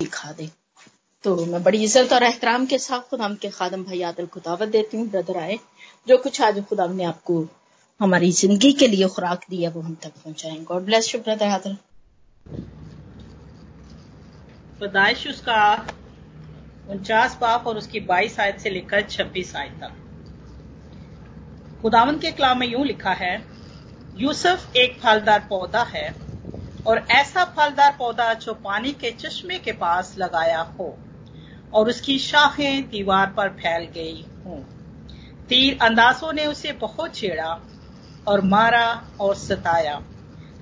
दिखा दे। तो मैं बड़ी इज़्ज़त और एहतराम के साथ खुदाम के खादम भाई आदल को दावत देती हूँ, ब्रदर आए। जो कुछ आज खुदाम ने आपको हमारी ज़िंदगी के लिए खुराक दिया वो हम तक पहुंचाएँ। गॉड ब्लेस यू ब्रदर आदल। पैदाइश उसका उनचास पाप और उसकी बाईस आयत से लेकर छब्बीस आयत तक। खुदावन के कलाम में यूँ लिखा है, यूसुफ एक फलदार पौधा है और ऐसा फलदार पौधा जो पानी के चश्मे के पास लगाया हो और उसकी शाखें दीवार पर फैल गई हों। तीर अंदाजों ने उसे बहुत छेड़ा और मारा और सताया,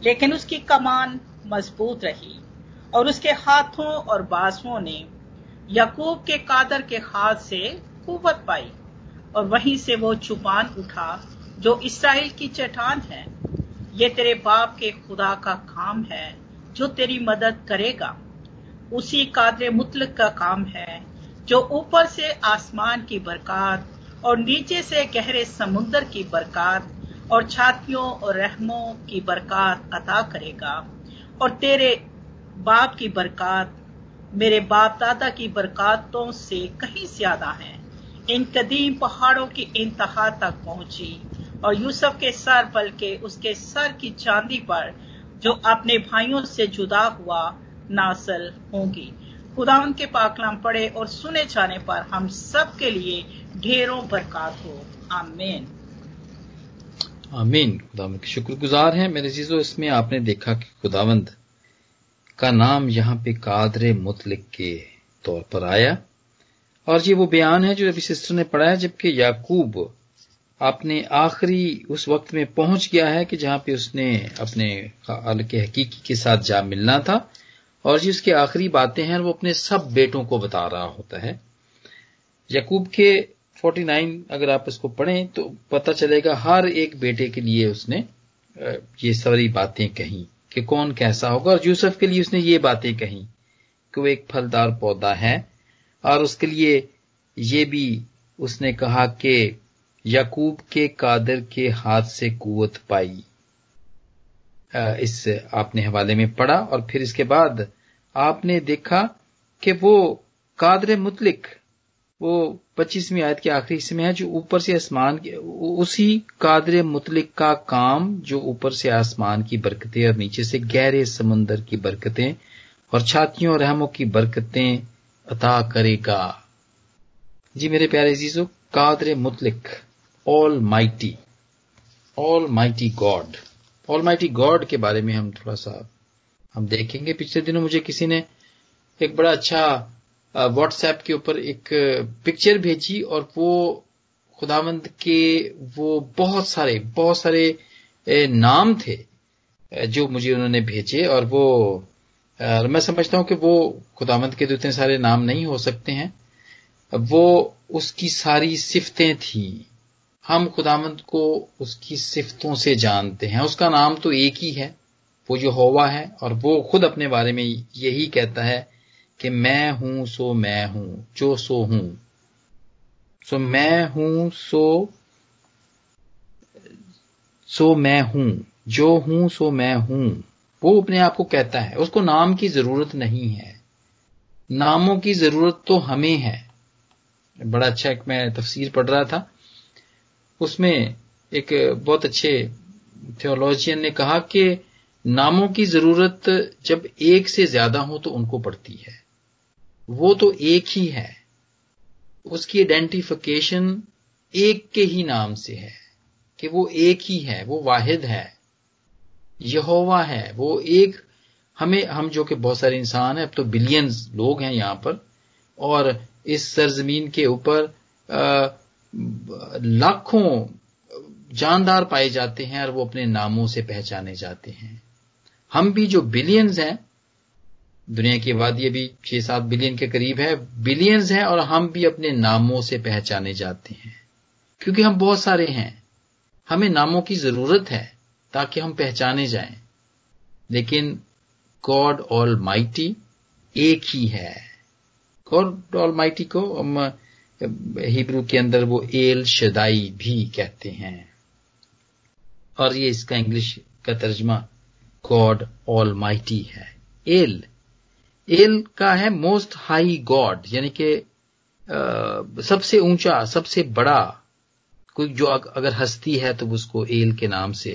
लेकिन उसकी कमान मज़बूत रही और उसके हाथों और बाजुओं ने यकूब के कादर के हाथ से कुवत पाई और वहीं से वो चुपान उठा, जो इसराइल की चट्टान है ये तेरे बाप के खुदा का काम है, जो तेरी मदद करेगा। उसी कादर मुतलक का काम है, जो ऊपर से आसमान की बरकत और नीचे से गहरे समुद्र की बरकत और छातियों और रहमों की बरकत अता करेगा। और तेरे बाप की बरकत मेरे बाप दादा की बरकतों से कहीं ज़्यादा है। इन कदीम पहाड़ों की इंतहा तक पहुँची। और यूसुफ के सर बल्कि उसके सर की चांदी पर जो अपने भाइयों से जुदा हुआ नासल होगी। खुदा उनके पाकलाम पढ़े और सुने जाने पर हम सब के लिए ढेरों बरकत हो। आमीन। आमीन। खुदावंद के शुक्रगुजार हैं। मेरे चीज़ों इसमें आपने देखा कि खुदावंद का नाम यहाँ पे कादर मुतलिक के तौर पर आया। और ये वो बयान है जो अभी सिस्टर ने पढ़ा है, जबकि याकूब अपने आखिरी उस वक्त में पहुँच गया है कि जहाँ पे उसने अपने अल के हकीकी के साथ जा मिलना था। और जी उसकी आखिरी बातें हैं, वो अपने सब बेटों को बता रहा होता है। यकूब के 49 अगर आप इसको पढ़ें तो पता चलेगा हर एक बेटे के लिए उसने ये सारी बातें कही कि कौन कैसा होगा। और यूसुफ के लिए उसने ये बातें कही कि वो एक फलदार पौधा है। और उसके लिए ये भी उसने कहा कि यकूब के कादर के हाथ से कुवत पाई। इस आपने हवाले में पढ़ा और फिर इसके बाद आपने देखा कि वो कादर मुतलिक, वो पच्चीसवीं आयत के आखिरी हिस्से में है जो ऊपर से आसमान उसी कादर मुतलिक का काम जो ऊपर से आसमान की बरकतें और नीचे से गहरे समंदर की बरकतें और छातियों और रहमों की बरकतें अता करेगा। जी मेरे प्यारे जीजो कादर मुतलिक। Almighty almighty God almighty God के बारे में हम थोड़ा सा, हम देखेंगे। पिछले दिनों मुझे किसी ने एक बड़ा अच्छा व्हाट्सएप के ऊपर एक पिक्चर भेजी और वो खुदावंद के वो बहुत सारे बहुत सारे नाम थे जो मुझे उन्होंने भेजे और वो मैं समझता हूँ कि वो खुदावंद के तो इतने सारे नाम नहीं हो सकते हैं। वो उसकी सारी सिफतें थी। हम खुदावंद को उसकी सिफतों से जानते हैं। उसका नाम तो एक ही है, वो जो होवा है, और वो खुद अपने बारे में यही कहता है कि मैं हूँ, सो मैं हूँ, जो सो हूँ। सो मैं हूँ, सो सो मैं हूँ, जो हूँ, सो मैं हूँ। वो अपने आप को कहता है। उसको नाम की ज़रूरत नहीं है। नामों की ज़रूरत तो हमें है। बड़ा अच्छा एक मैं तफसीर पढ़ रहा था। उसमें एक बहुत अच्छे थियोलॉजियन ने कहा कि नामों की ज़रूरत जब एक से ज़्यादा हो तो उनको पड़ती है। वो तो एक ही है। उसकी आइडेंटिफिकेशन एक के ही नाम से है कि वो एक ही है, वो वाहिद है, यहोवा है, वो एक हमें, हम जो कि बहुत सारे इंसान हैं, अब तो बिलियंस लोग हैं यहाँ पर, और इस सरजमीन के ऊपर लाखों जानदार पाए जाते हैं और वो अपने नामों से पहचाने जाते हैं। हम भी जो बिलियंस हैं, दुनिया की आबादी अभी छह सात बिलियन के करीब है बिलियंस हैं और हम भी अपने नामों से पहचाने जाते हैं। क्योंकि हम बहुत सारे हैं। हमें नामों की ज़रूरत है ताकि हम पहचाने जाएँ। लेकिन गॉड ऑल माइटी एक ही है। गॉड ऑल माइटी को हम हिब्रू के अंदर वो एल शदाई भी कहते हैं। और ये इसका इंग्लिश का तर्जमा गॉड ऑल माइटी है। एल एल का है मोस्ट हाई गॉड, यानी कि सबसे ऊँचा, सबसे बड़ा। कोई जो अगर हस्ती है तो उसको एल के नाम से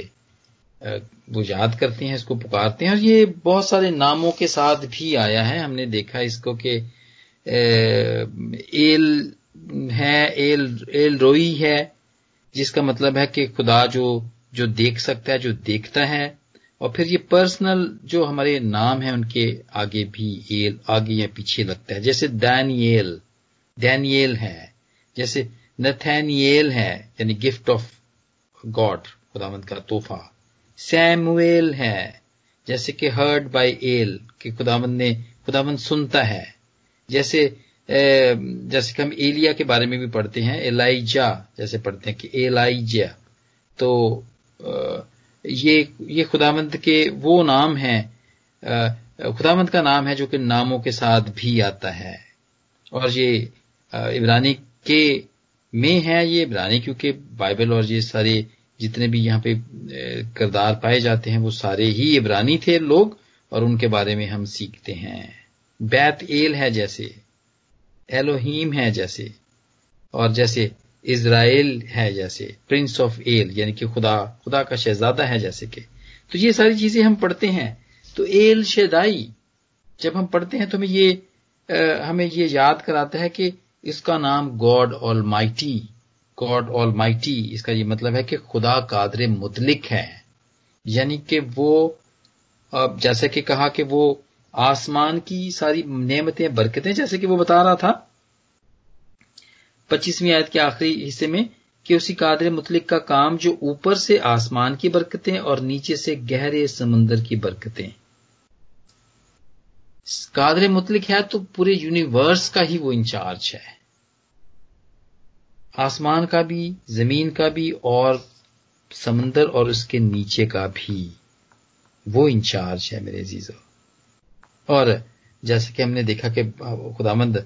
वो याद करते हैं, इसको पुकारते हैं। और ये बहुत सारे नामों के साथ भी आया है। हमने देखा इसको कि एल है, एल एल रोई है, जिसका मतलब है कि खुदा जो जो देख सकता है, जो देखता है, और फिर ये पर्सनल जो हमारे नाम है, उनके आगे भी एल, आगे या पीछे लगता है। जैसे दैनियल डैनियल है, जैसे नथैनियल है, यानी गिफ्ट ऑफ़ गॉड खुदावंत का तोहफा। सैमुएल है, जैसे कि हर्ड बाय एल कि खुदावंत ने, खुदावंत सुनता है। जैसे जैसे कि हम एलिया के बारे में भी पढ़ते हैं, एलाइजा जैसे पढ़ते हैं कि एलाइजा। तो ये ये खुदावंत के वो नाम है खुदावंत का नाम है जो कि नामों के साथ भी आता है। और ये इब्रानी के में है, ये इब्रानी क्योंकि बाइबल और ये सारे जितने भी यहाँ पे किरदार पाए जाते हैं, वो सारे ही इब्रानी थे लोग, और उनके बारे में हम सीखते हैं। बैत एल है जैसे। एलोहीम है जैसे और जैसे इज़राइल है जैसे प्रिंस ऑफ़ एल यानी कि खुदा खुदा का शहजादा है जैसे कि। तो ये सारी चीज़ें हम पढ़ते हैं। तो एल शेदाई जब हम पढ़ते हैं तो हमें ये आ, हमें ये याद कराता है कि इसका नाम God almighty God almighty इसका ये मतलब है कि खुदा कादर मुतलिक है। यानी कि वो जैसे कि कहा कि वो आसमान की सारी नेमतें, बरकतें, जैसे कि वो बता रहा था। पच्चीसवीं आयत के आखिरी हिस्से में कि उसी कादर मुतलिक का काम जो ऊपर से आसमान की बरकतें और नीचे से गहरे समुन्द्र की बरकतें। कादर मुतलिक है तो पूरे यूनिवर्स का ही वो इंचार्ज है। आसमान का भी, ज़मीन का भी और समंदर और उसके नीचे का भी वो इंचार्ज है मेरे जीजो और जैसे कि हमने देखा कि खुदामंद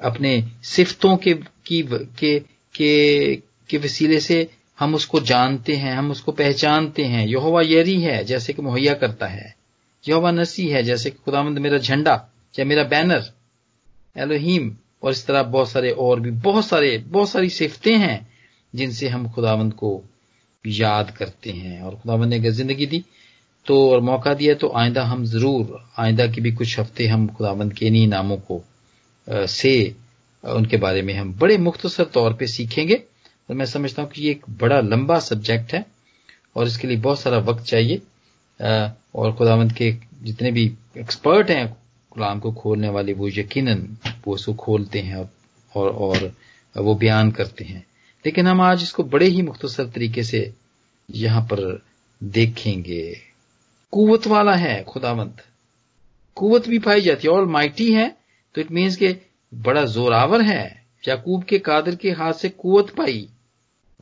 अपने सिफतों के, की, के के के वसीले से हम उसको जानते हैं, हम उसको पहचानते हैं। यहोवा यरी है, जैसे कि मुहैया करता है। यहोवा नसी है, जैसे कि खुदामंद मेरा झंडा या मेरा बैनर। एलोहीम और इस तरह बहुत सारे और भी बहुत सारे, बहुत सारी सिफतें हैं जिनसे हम खुदावंद को याद करते हैं। और खुदावंद ने अगर ज़िंदगी दी तो और मौका दिया तो आइंदा हम ज़रूर आइंदा के भी कुछ हफ़्ते हम खुदावंद के इन्हीं नामों को आ, से उनके बारे में हम बड़े मुख्तसर तौर पर सीखेंगे। और मैं समझता हूँ कि ये एक बड़ा लंबा सब्जेक्ट है और इसके लिए बहुत सारा वक्त चाहिए। और खुदावंद के जितने भी एक्सपर्ट हैं गुलाम को खोलने वाले वो यकीनन वो उसको खोलते हैं और, और वो बयान करते हैं। लेकिन हम आज इसको बड़े ही मुख्तसर तरीके से यहाँ पर देखेंगे। कुवत वाला है, खुदावंत। कुवत भी पाई जाती है। और माइटी है तो इट मीन्स के बड़ा जोरावर है। याकूब के कादर के हाथ से कुवत पाई।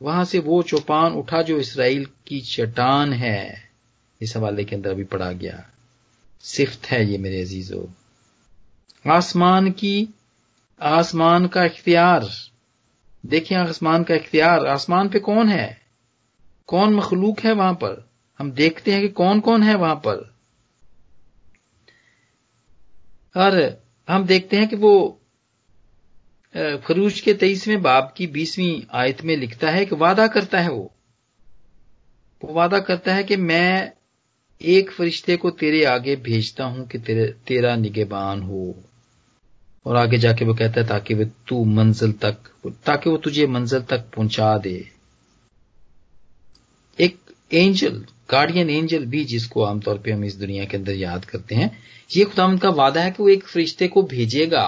वहाँ से वो चौपान उठा जो इसराइल की चट्टान है। इस हवाले के अंदर अभी पढ़ा गया। सिफ्त है ये मेरे अजीजो। आसमान की, आसमान का इख्तियार। देखिए आसमान का इख्तियार। आसमान पे कौन है? कौन मखलूक है वहाँ पर? हम देखते हैं कि कौन कौन है वहाँ पर। और हम देखते हैं कि वो फरूज के तेईसवें बाप की बीसवीं आयत में लिखता है कि वादा करता है वो। वो वादा करता है कि मैं एक फरिश्ते को तेरे आगे भेजता हूँ कि तेरे, तेरा निगेबान हो। और आगे जाके वो कहता है ताकि वो तू मंजिल तक, ताकि वो तुझे मंजिल तक पहुँचा दे। एक एंजल गार्डियन एंजल भी जिसको आमतौर पे हम इस दुनिया के अंदर याद करते हैं ये खुदा का वादा है कि वो एक फरिश्ते को भेजेगा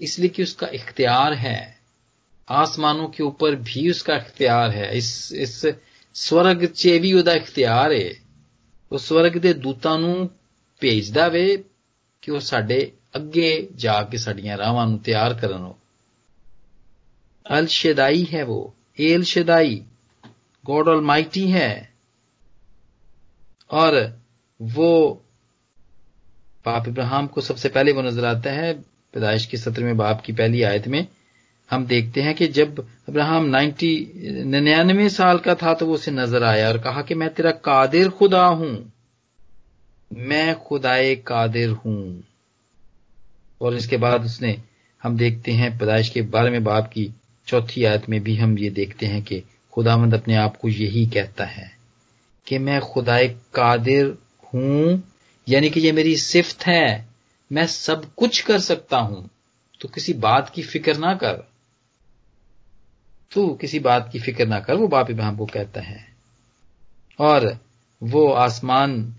इसलिए कि उसका इख्तियार है आसमानों के ऊपर भी उसका इख्तियार है इस इस स्वर्ग च भी ਉਹਦਾ ਇਖਤਿਆਰ ਹੈ ਉਹ ਸਵਰਗ ਦੇ ਦੂਤਾਂ ਨੂੰ ਭੇਜਦਾ ਵੇ ਕਿ ਉਹ ਸਾਡੇ ਅੱਗੇ ਜਾ ਕੇ ਸਾਡੀਆਂ ਰਾਹਾਂ ਨੂੰ ਤਿਆਰ ਕਰਨ ਉਹ ਅਲ ਸ਼ਦਾਈ ਹੈ ਉਹ L Shaddai God almighty है और वो बाप इब्राहिम को सबसे पहले वो नज़र आता है, पैदाइश के सत्रहवें बाप की पहली आयत में। हम देखते हैं कि जब अब्राहम नाइन्टी, निन्यानवे साल का था तो वो उसे नज़र आया और कहा कि मैं तेरा कादिर खुदा हूँ। मैं खुदाए कादिर हूँ। और इसके बाद उसने, हम देखते हैं, पैदाइश के बारहवें बाप की चौथी आयत में भी हम ये देखते हैं कि खुदामंद अपने आप को यही कहता है कि मैं खुदाए कादिर हूँ, यानी कि ये मेरी सिफ्त है, मैं सब कुछ कर सकता हूँ। तो किसी बात की फ़िक्र ना कर। तू किसी बात की फ़िक्र ना कर, वो बाप इब्राहिम को कहता है। और वो आसमान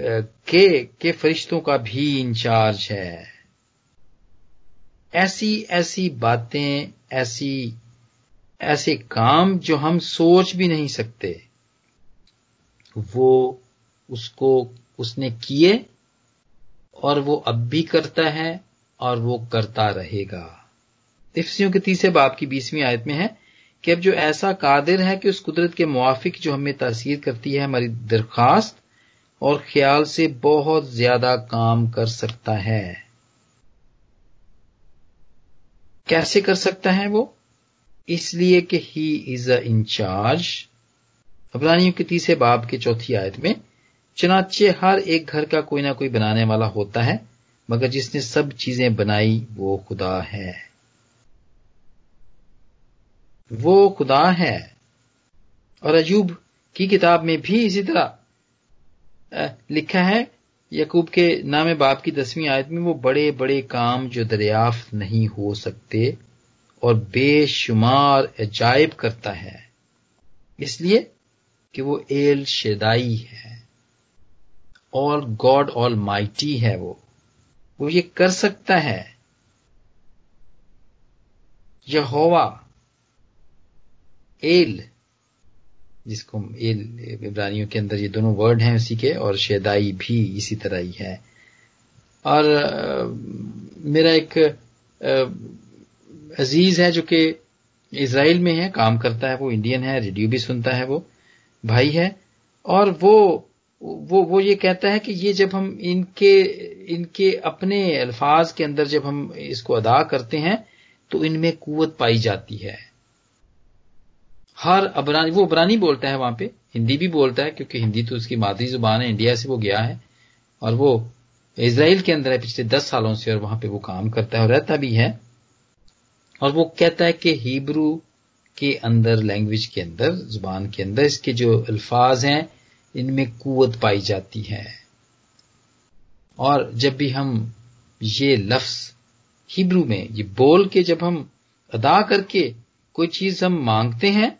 के के फरिश्तों का भी इंचार्ज है। ऐसी ऐसी बातें, ऐसी ऐसे काम जो हम सोच भी नहीं सकते, वो उसको, उसने किए और वो अब भी करता है और वो करता रहेगा। इफ्सियों के तीसरे बाप की बीसवीं आयत में है कि अब जो ऐसा कादिर है कि उस कुदरत के मुआफिक जो हमें तासीर करती है हमारी दरखास्त और ख्याल से बहुत ज़्यादा काम कर सकता है। कैसे कर सकता है वो? इसलिए कि ही इज़ अ इंचार्ज अबरानियों के तीसरे बाब के चौथी आयत में, चनाचे हर एक घर का कोई ना कोई बनाने वाला होता है, मगर जिसने सब चीज़ें बनाई, वो खुदा है। वो खुदा है। और अजूब की किताब में भी इसी तरह लिखा है, यकूब के नाम बाप की दसवीं आयत में, वो बड़े बड़े काम जो दरियाफ्त नहीं हो सकते और बेशुमार अजायब करता है। इसलिए कि वो एल शेदाई है। और गॉड ऑल माइटी है वो। वो ये कर सकता है। यहोवा, एल, जिसको एल, इब्रानियों के अंदर ये दोनों वर्ड हैं उसी के, और शेदाई भी इसी तरह ही है। और मेरा एक अज़ीज़ है जो कि इसराइल में है, काम करता है, वो इंडियन है, रेडियो भी सुनता है, वो भाई है। और वो वो वो ये कहता है कि ये जब हम इनके इनके अपने अल्फाज के अंदर जब हम इसको अदा करते हैं तो इनमें कुवत पाई जाती है। हर अबरानी, वो अबरानी बोलता है वहाँ पे, हिंदी भी बोलता है, क्योंकि हिंदी तो उसकी मादरी ज़ुबान है, इंडिया से वो गया है। और वो इसराइल के अंदर है पिछले दस सालों से, और वहाँ पे वो काम करता है, और रहता भी है। और वो कहता है कि हिब्रू के अंदर लैंग्वेज के अंदर, ज़ुबान के अंदर, इसके जो अल्फाज हैं, इनमें कुवत पाई जाती है। और जब भी हम ये लफ्स हिब्रू में, ये बोल के जब हम अदा करके कोई चीज़ हम मांगते हैं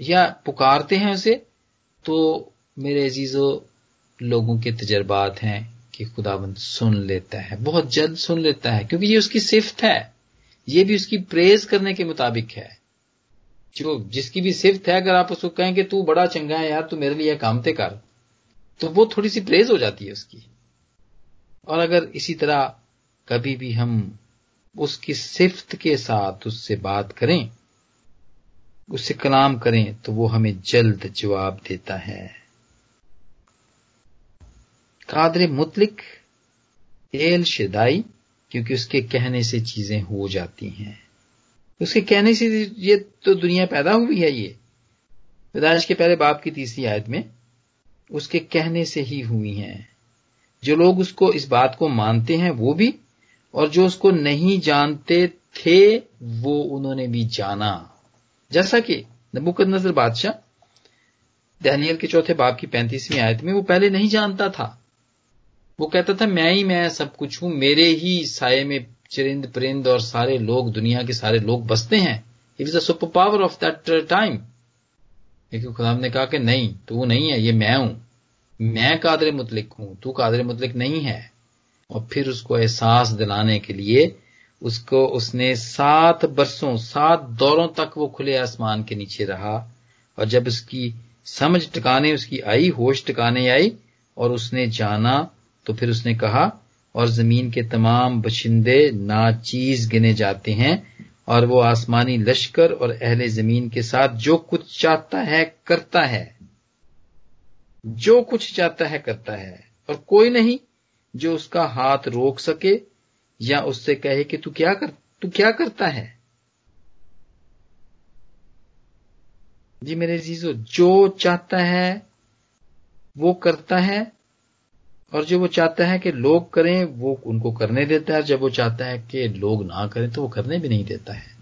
या पुकारते हैं उसे तो मेरे अजीजों, लोगों के तजर्बात हैं कि खुदाबंद सुन लेता है, बहुत जल्द सुन लेता है, क्योंकि ये उसकी सिफ्त है। ये भी उसकी प्रेज करने के मुताबिक है। जो जिसकी भी सिफ्त है, अगर आप उसको कहें कि तू बड़ा चंगा है यार, तू मेरे लिए काम कामते कर तो वो थोड़ी सी प्रेज हो जाती है उसकी। और अगर इसी तरह कभी भी हम उसकी सिफ्त के साथ उससे बात करें, उससे कलाम करें तो वो हमें जल्द जवाब देता है। कादर मुतलिक एल शिदाई क्योंकि उसके कहने से चीज़ें हो जाती हैं। उसके कहने से ये तो दुनिया पैदा हुई है ये। पैदाइश के पहले बाप की तीसरी आयत में, उसके कहने से ही हुई हैं। जो लोग उसको इस बात को मानते हैं वो भी, और जो उसको नहीं जानते थे वो उन्होंने भी जाना। जैसा कि नबुकद नज़र बादशाह, दैनियल के चौथे बाप की पैंतीसवीं आयत में वो पहले नहीं जानता था। वो कहता था, मैं ही, मैं सब कुछ हूँ, मेरे ही साय में चिरिंद परिंद और सारे लोग, दुनिया के सारे लोग बसते हैं। It is the super power of that time लेकिन खुदाम ने कहा कि, नहीं, तू नहीं है, ये मैं हूँ। मैं कादर मुतलिक हूँ, तू कादर मुतलिक नहीं है। और फिर उसको एहसास दिलाने के लिए उसको, उसने सात बरसों, सात दौरों तक वो खुले आसमान के नीचे रहा। और जब उसकी समझ टिकाने उसकी आई, होश टिकाने आई, और उसने जाना तो फिर उसने कहा, और ज़मीन के तमाम बशिंदे नाचीज गिने जाते हैं, और वो आसमानी लश्कर और अहले ज़मीन के साथ जो कुछ चाहता है करता है। जो कुछ चाहता है करता है, और कोई नहीं जो उसका हाथ रोक सके या उससे कहे कि तू क्या कर, तू क्या करता है? जी मेरे जीजो, जो चाहता है, वो करता है और जो वो चाहता है कि लोग करें, वो उनको करने देता है। जब वो चाहता है कि लोग ना करें तो वो करने भी नहीं देता है।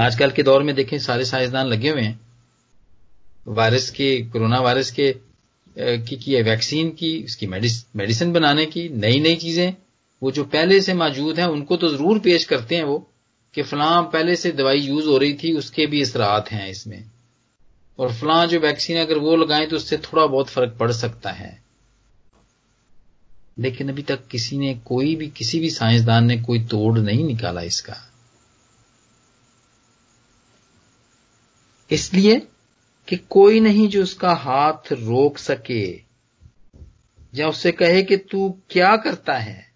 आजकल के दौर में देखें, सारे साइंसदान लगे हुए हैं। वायरस के, कोरोना वायरस के की की है, वैक्सीन की, उसकी मेडिसिन बनाने की नई नई चीज़ें। वो जो पहले से मौजूद हैं, उनको तो ज़रूर पेश करते हैं वो, कि फलां पहले से दवाई यूज़ हो रही थी, उसके भी इसरात हैं इसमें। और फलां जो वैक्सीन अगर वो लगाएँ तो उससे थोड़ा बहुत फ़र्क पड़ सकता है। लेकिन अभी तक किसी ने कोई भी, किसी भी साइंसदान ने कोई तोड़ नहीं निकाला इसका। इसलिए कि कोई नहीं जो उसका हाथ रोक सके या उससे कहे कि तू क्या करता है,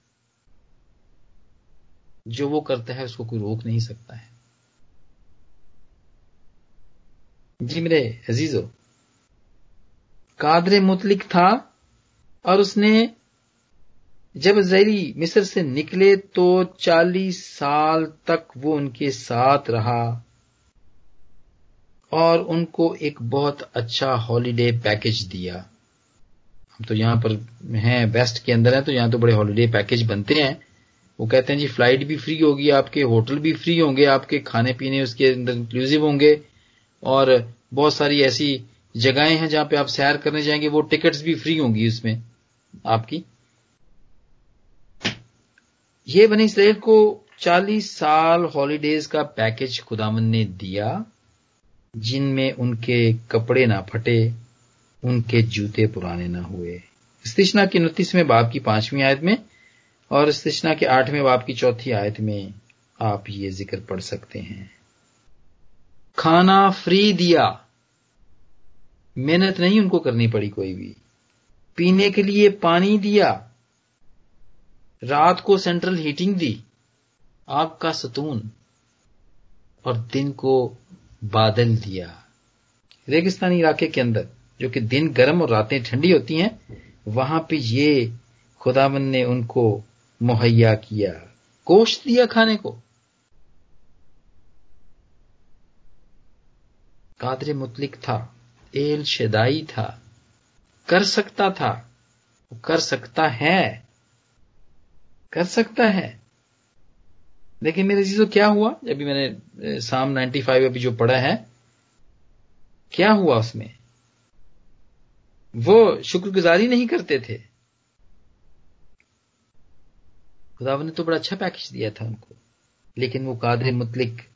जो वो करता है उसको कोई रोक नहीं सकता है। जी मेरे अजीजो, कादरे मुतलिक था और उसने जब जैरी मिस्र से निकले तो चालीस साल तक वो उनके साथ रहा और उनको एक बहुत अच्छा हॉलीडे पैकेज दिया। हम तो यहाँ पर हैं वेस्ट के अंदर हैं तो यहाँ तो बड़े हॉलीडे पैकेज बनते हैं। वो कहते हैं जी फ़्लाइट भी फ्री होगी, आपके होटल भी फ्री होंगे, आपके खाने पीने उसके अंदर इंक्लूसिव होंगे। और बहुत सारी ऐसी जगहें हैं जहाँ पे आप सैर करने जाएँगे, वो टिकट्स भी फ्री होंगी उसमें। आपकी? ये बनी इसराइल को 40 साल हॉलीडेज का पैकेज खुदामन ने दिया, जिनमें उनके कपड़े ना फटे, उनके जूते पुराने ना हुए। स्तिष्णा की उनतीसवें बाप की पांचवी आयत में और स्तिशना के आठवें बाप की चौथी आयत में आप ये ज़िक्र पढ़ सकते हैं। खाना फ्री दिया। मेहनत नहीं उनको करनी पड़ी कोई भी। पीने के लिए पानी दिया। रात को सेंट्रल हीटिंग दी। आग का सतून और दिन को बादल दिया। रेगिस्तानी इलाके के अंदर, जो कि दिन गर्म और रातें ठंडी होती हैं, वहाँ पे ये खुदावन ने उनको मुहैया किया। गोश्त दिया खाने को। कादर मुतलिक था, एल शदाई था, कर सकता था कर सकता है, कर सकता है। लेकिन मेरे चीज़ों क्या हुआ? अभी मैंने साम 95 अभी जो पढ़ा है, क्या हुआ उसमें? वो शुक्रगुजारी नहीं करते थे। खुदाव ने तो बड़ा अच्छा पैकेज दिया था उनको, लेकिन वो कादर मुतलिक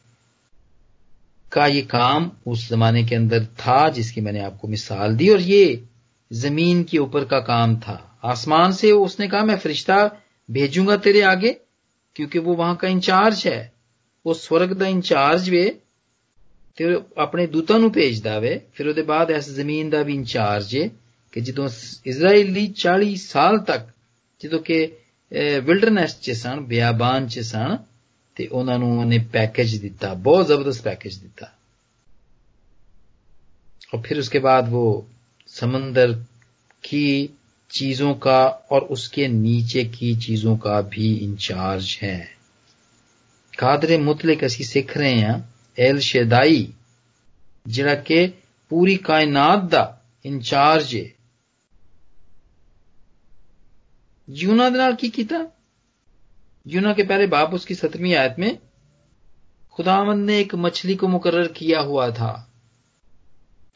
का ये काम उस जमाने के अंदर था जिसकी मैंने आपको मिसाल दी और ये जमीन के ऊपर का काम था आसमान से उसने कहा मैं फरिश्ता भेजूंगा तेरे आगे क्योंकि वो वहां का इंचार्ज है वो स्वर्ग का इंचार्ज वे ਤੇ ਆਪਣੇ ਦੂਤਾਂ ਨੂੰ ਭੇਜਦਾ ਵੇ ਫਿਰ ਉਹਦੇ ਬਾਅਦ ਇਸ ਜ਼ਮੀਨ ਦਾ ਵੀ ਇੰਚਾਰਜ ਹੈ ਕਿ ਜਦੋਂ ਇਜ਼ਰਾਈਲੀ 40 ਸਾਲ ਤੱਕ ਜਦੋਂ ਕਿ ਵਿਲਡਰਨੈਸ 'ਚ ਸਨ ਬਿਆਬਾਨ 'ਚ ਸਨ ਤੇ ਉਹਨਾਂ ਨੂੰ ਉਹਨੇ पैकेज ਦਿੱਤਾ बहुत जबरदस्त पैकेज ਦਿੱਤਾ और फिर उसके बाद वो समंदर की चीजों का और उसके नीचे की चीजों का भी इंचार्ज है कादरे मुतलिक असी सीख रहे हैं एल शेदाई ਜਿਹੜਾ ਕਿ ਪੂਰੀ ਕਾਇਨਾਤ ਦਾ ਇੰਚਾਰਜ ਹੈ यूना के नाल की किया यूना के पहले बाप उसकी सत्रहवीं आयत में खुदावंद ने एक मछली को मुकर्र किया हुआ था।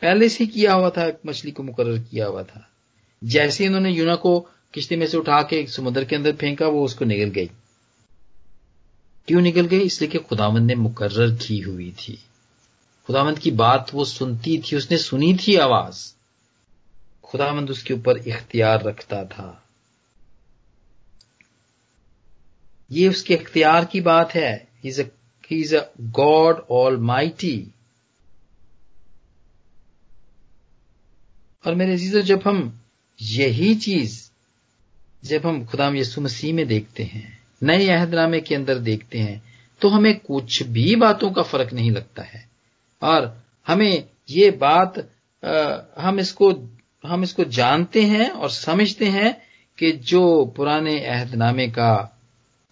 पहले से किया हुआ था, एक मछली को मुकर्र किया हुआ था। जैसे इन्होंने यूना को किश्ती में से उठा के समुद्र के अंदर फेंका, वो उसको निकल गई। क्यों निकल गई? इसलिए कि खुदावंद ने मुकर्र की हुई थी। खुदावंद की बात वो सुनती थी, उसने सुनी थी आवाज़। खुदावंद उसके ऊपर इख्तियार रखता था। ये उसके इख्तियार की बात है। He is a God almighty और मेरे चीज़ों जब हम यही चीज़ जब हम खुदाम यसु मसीह में देखते हैं नए अहदनामे के अंदर देखते हैं तो हमें कुछ भी बातों का फ़र्क नहीं लगता है। और हमें ये बात आ, हम इसको हम इसको जानते हैं और समझते हैं कि जो पुराने अहदनामे का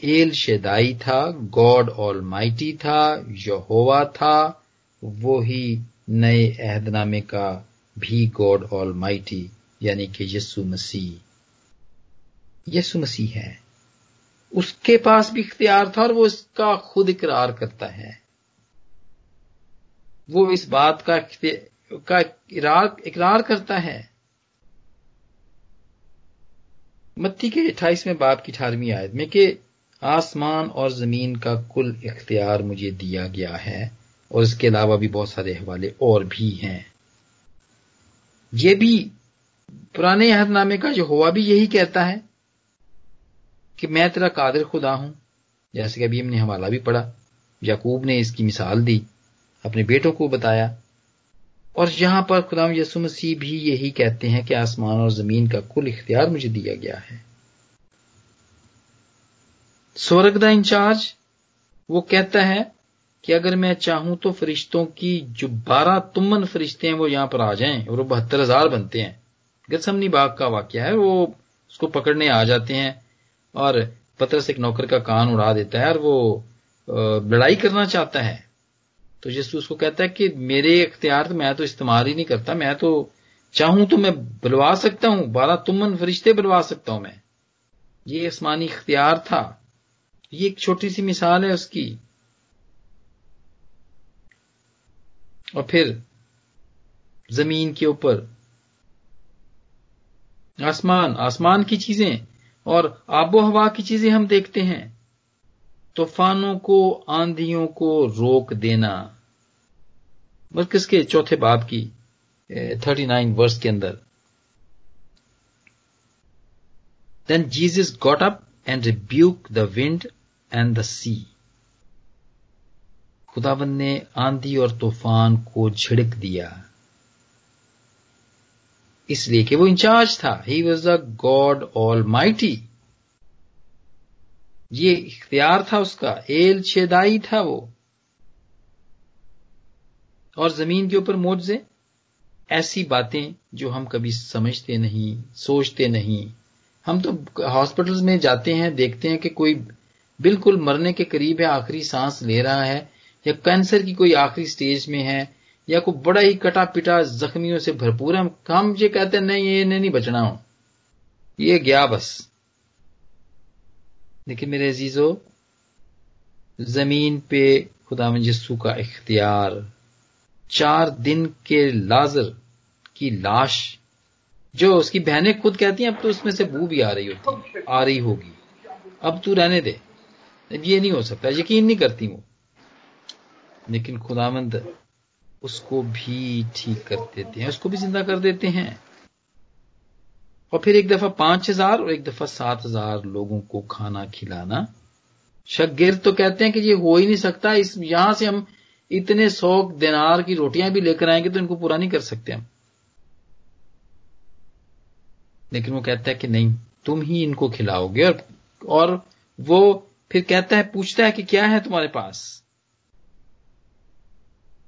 एल शेदाई था, गॉड ऑल माइटी था, यहोवा था वो ही नए अहदनामे का भी गॉड ऑल माइटी यानी कि यस्सु मसीह। यस्सु मसीह है। उसके पास भी इख्तियार था और वो इसका खुद इकरार करता है। वो इस बात का का इकरार करता है। मत्ती के अट्ठाईसवें बाप की अठारहवीं आयत में कि आसमान और ज़मीन का कुल इख्तियार मुझे दिया गया है, और इसके अलावा भी बहुत सारे हवाले और भी हैं। ये भी पुराने अहदनामे का जो हुआ भी यही कहता है कि मैं तेरा कादिर खुदा हूँ। जैसे कि अभी हमने हवाला भी पढ़ा, याकूब ने इसकी मिसाल दी, अपने बेटों को बताया। और यहाँ पर खुदाम यसु मसीह भी यही कहते हैं कि आसमान और ज़मीन का कुल इख्तियार मुझे दिया गया है। स्वर्ग द इंचार्ज, वो कहता है कि अगर मैं चाहूँ तो फरिश्तों की जो बारह तुमन फरिश्ते हैं, वो यहाँ पर आ जाएँ और वो बहत्तर हज़ार बनते हैं। गसमनी बाग का वाक्य है, वो उसको पकड़ने आ जाते हैं और पत्रस एक नौकर का कान उड़ा देता है और वो लड़ाई करना चाहता है। तो यीशु उसको कहता है कि मेरे अख्तियार तो मैं तो इस्तेमाल ही नहीं करता, मैं तो चाहूँ तो मैं बुलवा सकता हूँ, बारह तुमन फरिश्ते बुलवा सकता हूँ मैं। ये आसमानी इख्तियार था। ये एक छोटी सी मिसाल है उसकी। और फिर, ज़मीन के ऊपर। आसमान आसमान की चीज़ें और आबो हवा की चीज़ें हम देखते हैं। तूफानों को, आंधियों को रोक देना। बस किसके चौथे बाब की थर्टी नाइन वर्ष के अंदर। Then Jesus got up and rebuke the wind and the sea खुदावन ने आंधी और तूफ़ान को झिड़क दिया। इसलिए कि वो इंचार्ज था। He was the God almighty ये इख्तियार था उसका। एल छेदाई था वो। और ज़मीन के ऊपर मोजे। ऐसी बातें जो हम कभी समझते नहीं, सोचते नहीं। हम तो हॉस्पिटल्स में जाते हैं, देखते हैं कि कोई बिल्कुल मरने के करीब है, आखिरी सांस ले रहा है, या कैंसर की कोई आखिरी स्टेज में है, या कोई बड़ा ही कटा पिटा जख्मियों से भरपूर है, हम ये कहते हैं, नहीं, ये नहीं बचना हो। ये गया बस। लेकिन मेरे अजीजो, ज़मीन पे खुदा यस्सु का इख्तियार। चार दिन के लाजर की लाश, जो उसकी बहनें खुद कहती हैं, अब तो उसमें से बू भी आ रही होती, आ रही होगी। अब तू रहने दे। ये नहीं हो सकता, यकीन नहीं करती वो। लेकिन खुदामंद उसको भी ठीक कर देते हैं, उसको भी ज़िंदा कर देते हैं। और फिर एक दफ़ा पाँच हज़ार और एक दफ़ा सात हज़ार लोगों को खाना खिलाना। शगिर तो कहते हैं कि ये हो ही नहीं सकता, इस यहाँ से हम इतने सौ दिनार की रोटियाँ भी लेकर आएँगे तो इनको पूरा नहीं कर सकते हम। लेकिन वो कहता है कि नहीं, तुम ही इनको खिलाओगे और और वो फिर कहता है, पूछता है कि क्या है तुम्हारे पास?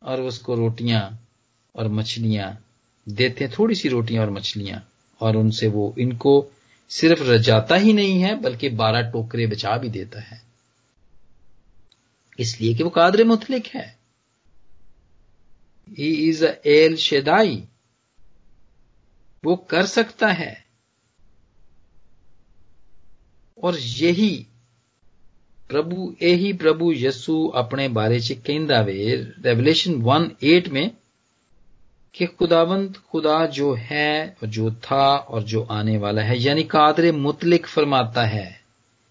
और उसको रोटियाँ और मछलियाँ देते हैं, थोड़ी सी रोटियाँ और मछलियाँ। और उनसे वो, इनको सिर्फ़ रजाता ही नहीं है, बल्कि बारह टोकरे बचा भी देता है। इसलिए कि वो कादर मुतलिक है। ही इज़ एल शेदाई वो कर सकता है। और यही प्रभु यही प्रभु यसु अपने बारे च कहता वे रेवलेशन वन एट में, कि खुदावंत खुदा जो है और जो था और जो आने वाला है, यानी कादर मुतलिक फरमाता है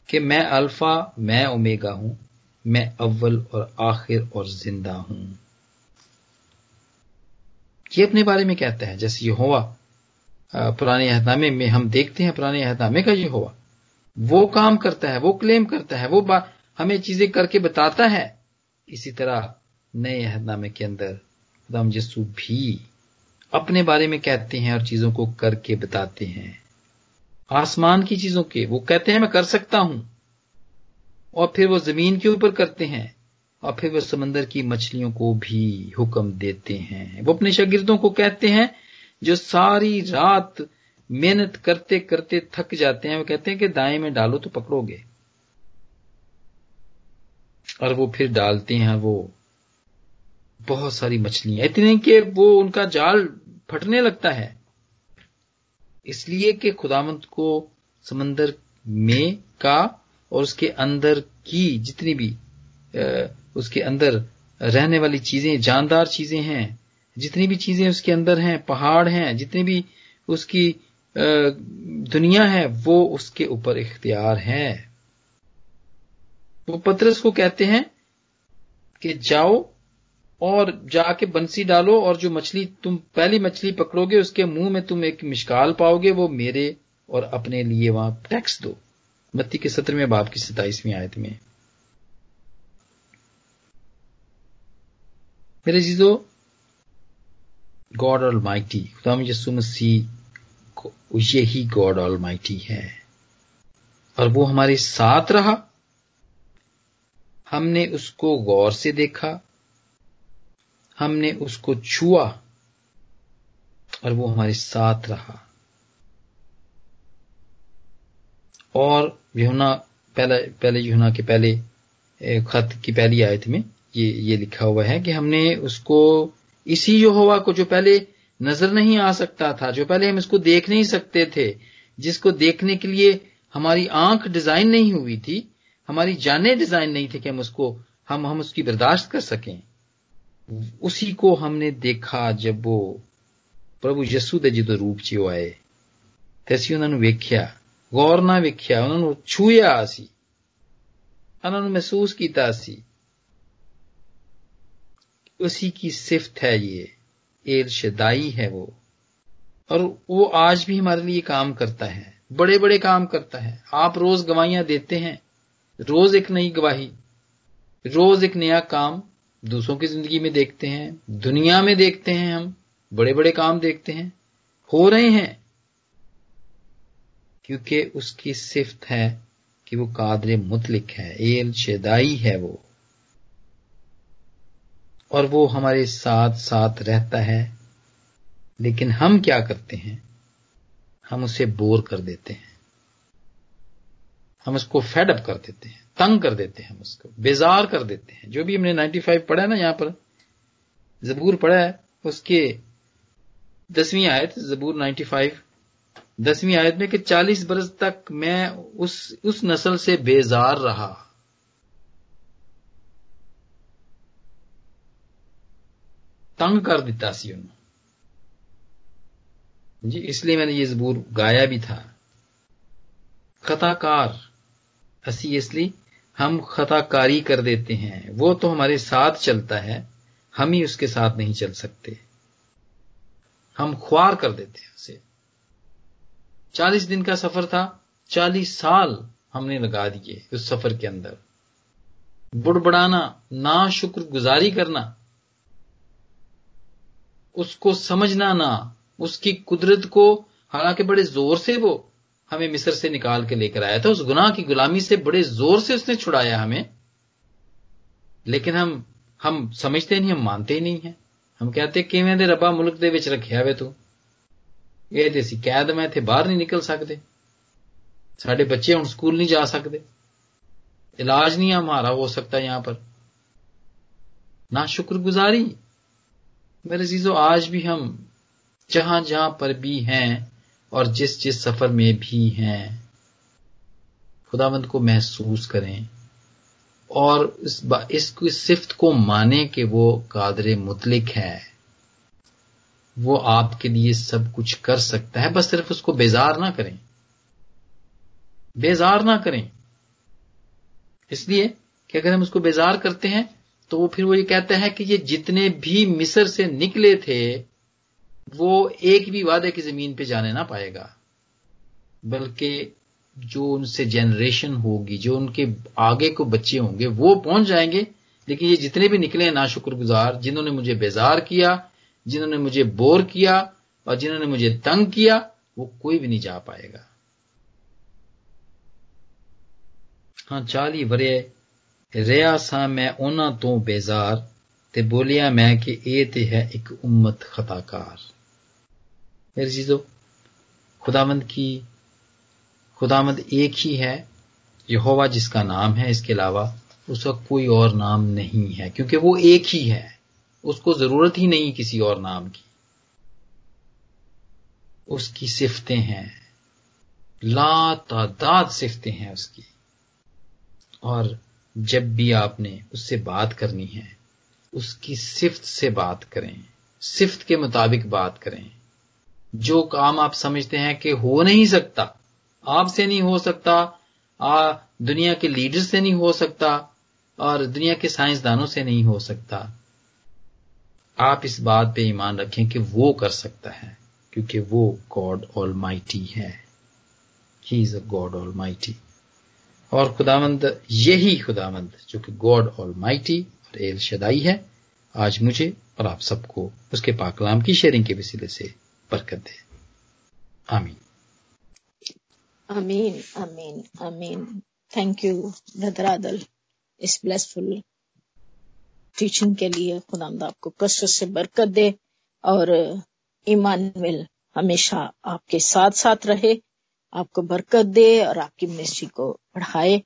कि मैं अल्फ़ा, मैं ओमेगा हूँ, मैं अव्वल और आखिर और ज़िंदा हूँ। ये अपने बारे में कहता है, जैसे ये हुआ पुराने अहदामे में हम देखते हैं, पुराने अहदामे का ये हुआ वो काम करता है, वो क्लेम करता है, वो हमें चीज़ें करके बताता है। इसी तरह नए अहदनामे के अंदर खुदाम यसू भी अपने बारे में कहते हैं और चीज़ों को करके बताते हैं। आसमान की चीज़ों के, वो कहते हैं, मैं कर सकता हूँ। और फिर वो ज़मीन के ऊपर करते हैं और फिर वो समंदर की मछलियों को भी हुक्म देते हैं। वो अपने शागिर्दों को कहते हैं, जो सारी रात मेहनत करते करते थक जाते हैं, वो कहते हैं कि दाएँ में डालो तो पकड़ोगे। और वो फिर डालते हैं वो बहुत सारी मछलियाँ। इतनी कि वो उनका जाल फटने लगता है। इसलिए कि खुदावंत को समंदर में का और उसके अंदर की जितनी भी उसके अंदर रहने वाली चीज़ें, जानदार चीज़ें हैं, जितनी भी चीज़ें उसके अंदर हैं, पहाड़ हैं, जितनी भी उसकी दुनिया है, वो उसके ऊपर इख्तियार है। वो पत्रस को कहते हैं कि जाओ और जाके बंसी डालो और जो मछली तुम पहली मछली पकड़ोगे, उसके मुँह में तुम एक मिशकाल पाओगे, वो मेरे और अपने लिए वहाँ टैक्स दो। मत्ती के सत्र में, बाप की सताइसवीं आयत में। मेरे जीजो, गॉड ऑल माइटी खुदा यसु मसीह यही गॉड ऑल माइटी है। और वो हमारे साथ रहा। हमने उसको गौर से देखा। हमने उसको छुआ। और वो हमारे साथ रहा। और यहुना, पहले पहले यहुना के पहले खत की पहली आयत में ये ये लिखा हुआ है कि हमने उसको, इसी यहोवा को जो पहले नजर नहीं आ सकता था जो पहले हम इसको देख नहीं सकते थे जिसको देखने के लिए हमारी आंख डिजाइन नहीं हुई थी हमारी जाने डिजाइन नहीं थे कि हम उसको हम हम उसकी बर्दाश्त कर सकें उसी को हमने देखा जब वो प्रभु यस्सु ਦੇ ਜਦੋਂ ਰੂਪ 'ਚ ਆਏ ਤੇ ਅਸੀਂ ਉਹਨਾਂ ਨੂੰ ਵੇਖਿਆ ਗੌਰ ਨਾਲ ਵੇਖਿਆ ਉਹਨਾਂ ਨੂੰ ਛੂਇਆ ਅਸੀਂ ਉਹਨਾਂ ਨੂੰ ਮਹਿਸੂਸ ਕੀਤਾ ਸੀ उसी की सिफ्त है ये एल शदाई है वो। और वो आज भी हमारे लिए काम करता है। बड़े बड़े काम करता है। आप रोज गवाहियाँ देते हैं। रोज एक नई गवाही। रोज एक नया काम। दूसरों की ज़िंदगी में देखते हैं। दुनिया में देखते हैं हम। बड़े बड़े काम देखते हैं। हो रहे हैं। क्योंकि उसकी सिफ्त है कि वो कादर मुतलिक है। एल शेदाई है वो। और वो हमारे साथ साथ रहता है। लेकिन हम क्या करते हैं? हम उसे बोर कर देते हैं। हम उसको फेडअप कर देते हैं, तंग कर देते हैं हम उसको, बेजार कर देते हैं। जो भी हमने 95 पढ़ा है ना यहाँ पर, जबूर पढ़ा है, उसके दसवीं आयत, जबूर 95 दसवीं आयत में कि 40 बरस तक मैं उस उस नस्ल से बेजार रहा। तंग कर दिता सी जी, इसलिए मैंने ये जबूर गाया भी था। खताकार असी इसलिए हम खताकारी कर देते हैं। वो तो हमारे साथ चलता है, हम ही उसके साथ नहीं चल सकते। हम ख्वार कर देते हैं उसे। चालीस दिन का सफ़र था, चालीस साल हमने लगा दिए उस सफ़र के अंदर। बुड़बड़ाना ना शुक्र गुजारी करना उसको समझना ना उसकी कुदरत को हालांकि बड़े जोर से वो हमें मिस्र से निकाल के लेकर आया था उस गुनाह की गुलामी से बड़े जोर से उसने छुड़ाया हमें लेकिन हम हम समझते नहीं हम मानते ही नहीं है हम कहते किवें दे रबा मुल्क दे विच रखिया वे तू ਇਹ ਤੇ ਅਸੀਂ ਕੈਦ ਮੈਂ ਇੱਥੇ ਬਾਹਰ ਨਹੀਂ ਨਿਕਲ ਸਕਦੇ ਸਾਡੇ ਬੱਚੇ ਹੁਣ ਸਕੂਲ नहीं जा सकते इलाज नहीं हमारा हो सकता यहां पर ना शुक्रगुजारी मेरे चीज़ों आज भी हम जहाँ जहाँ पर भी हैं और जिस जिस सफ़र में भी हैं खुदावंद को महसूस करें और इस इस सिफ्त को माने कि वो कादर मुतलिक है। वो आपके लिए सब कुछ कर सकता है, बस सिर्फ़ उसको बेजार ना करें। बेजार ना करें। इसलिए कि अगर हम उसको बेजार करते हैं तो फिर वो ये कहता है कि ये जितने भी मिस्र से निकले थे, वो एक भी वादे की ज़मीन पे जाने ना पाएगा। बल्कि जो उनसे जनरेशन होगी, जो उनके आगे को बच्चे होंगे, वो पहुँच जाएँगे। लेकिन ये जितने भी निकले हैं ना शुक्रगुजार जिन्होंने मुझे बेजार किया, जिन्होंने मुझे बोर किया और जिन्होंने मुझे तंग किया, वो कोई भी नहीं जा पाएगा। हाँ चाली वरे ਰਿਹਾ ਸਾਂ ਮੈਂ ਉਹਨਾਂ तो ਬੇਜ਼ਾਰ ਤੇ ਬੋਲਿਆ ਮੈਂ ਕਿ ਇਹ ਤੇ ਹੈ ਇੱਕ ਉਮਤ ਖਤਾਕਾਰ। मेरे चीज़ों खुदामंद की खुदामंद एक ही है यहोवा जिसका नाम है इसके अलावा उसका कोई और नाम नहीं है क्योंकि वो एक ही है उसको ज़रूरत ही नहीं किसी और नाम की उसकी सिफतें हैं ला सिफतें हैं उसकी और जब भी आपने उससे बात करनी है उसकी सिफ्त से बात करें। सिफ्त के मुताबिक बात करें। जो काम आप समझते हैं कि हो नहीं सकता आपसे नहीं हो सकता आ, दुनिया के लीडर से नहीं हो सकता और दुनिया के साइंसदानों से नहीं हो सकता। आप इस बात पे ईमान रखें कि वो कर सकता है क्योंकि वो गॉड ऑल माइटी है। He is a God almighty और खुदावंद, यही खुदावंद, जो कि गॉड ऑल माइटी और एल शदाई है, आज मुझे और आप सबको उसके पाकलाम की शेयरिंग के वसीले से बरकत दे। आमीन। आमीन आमीन आमीन। थैंक यू ब्रदर आदल इस ब्लेसफुल टीचिंग के लिए खुदामद आपको कसरत से बरकत दे और ईमान हमेशा आपके साथ साथ रहे। आपको बरकत दे और आपकी मिनिस्ट्री को बढ़ाए।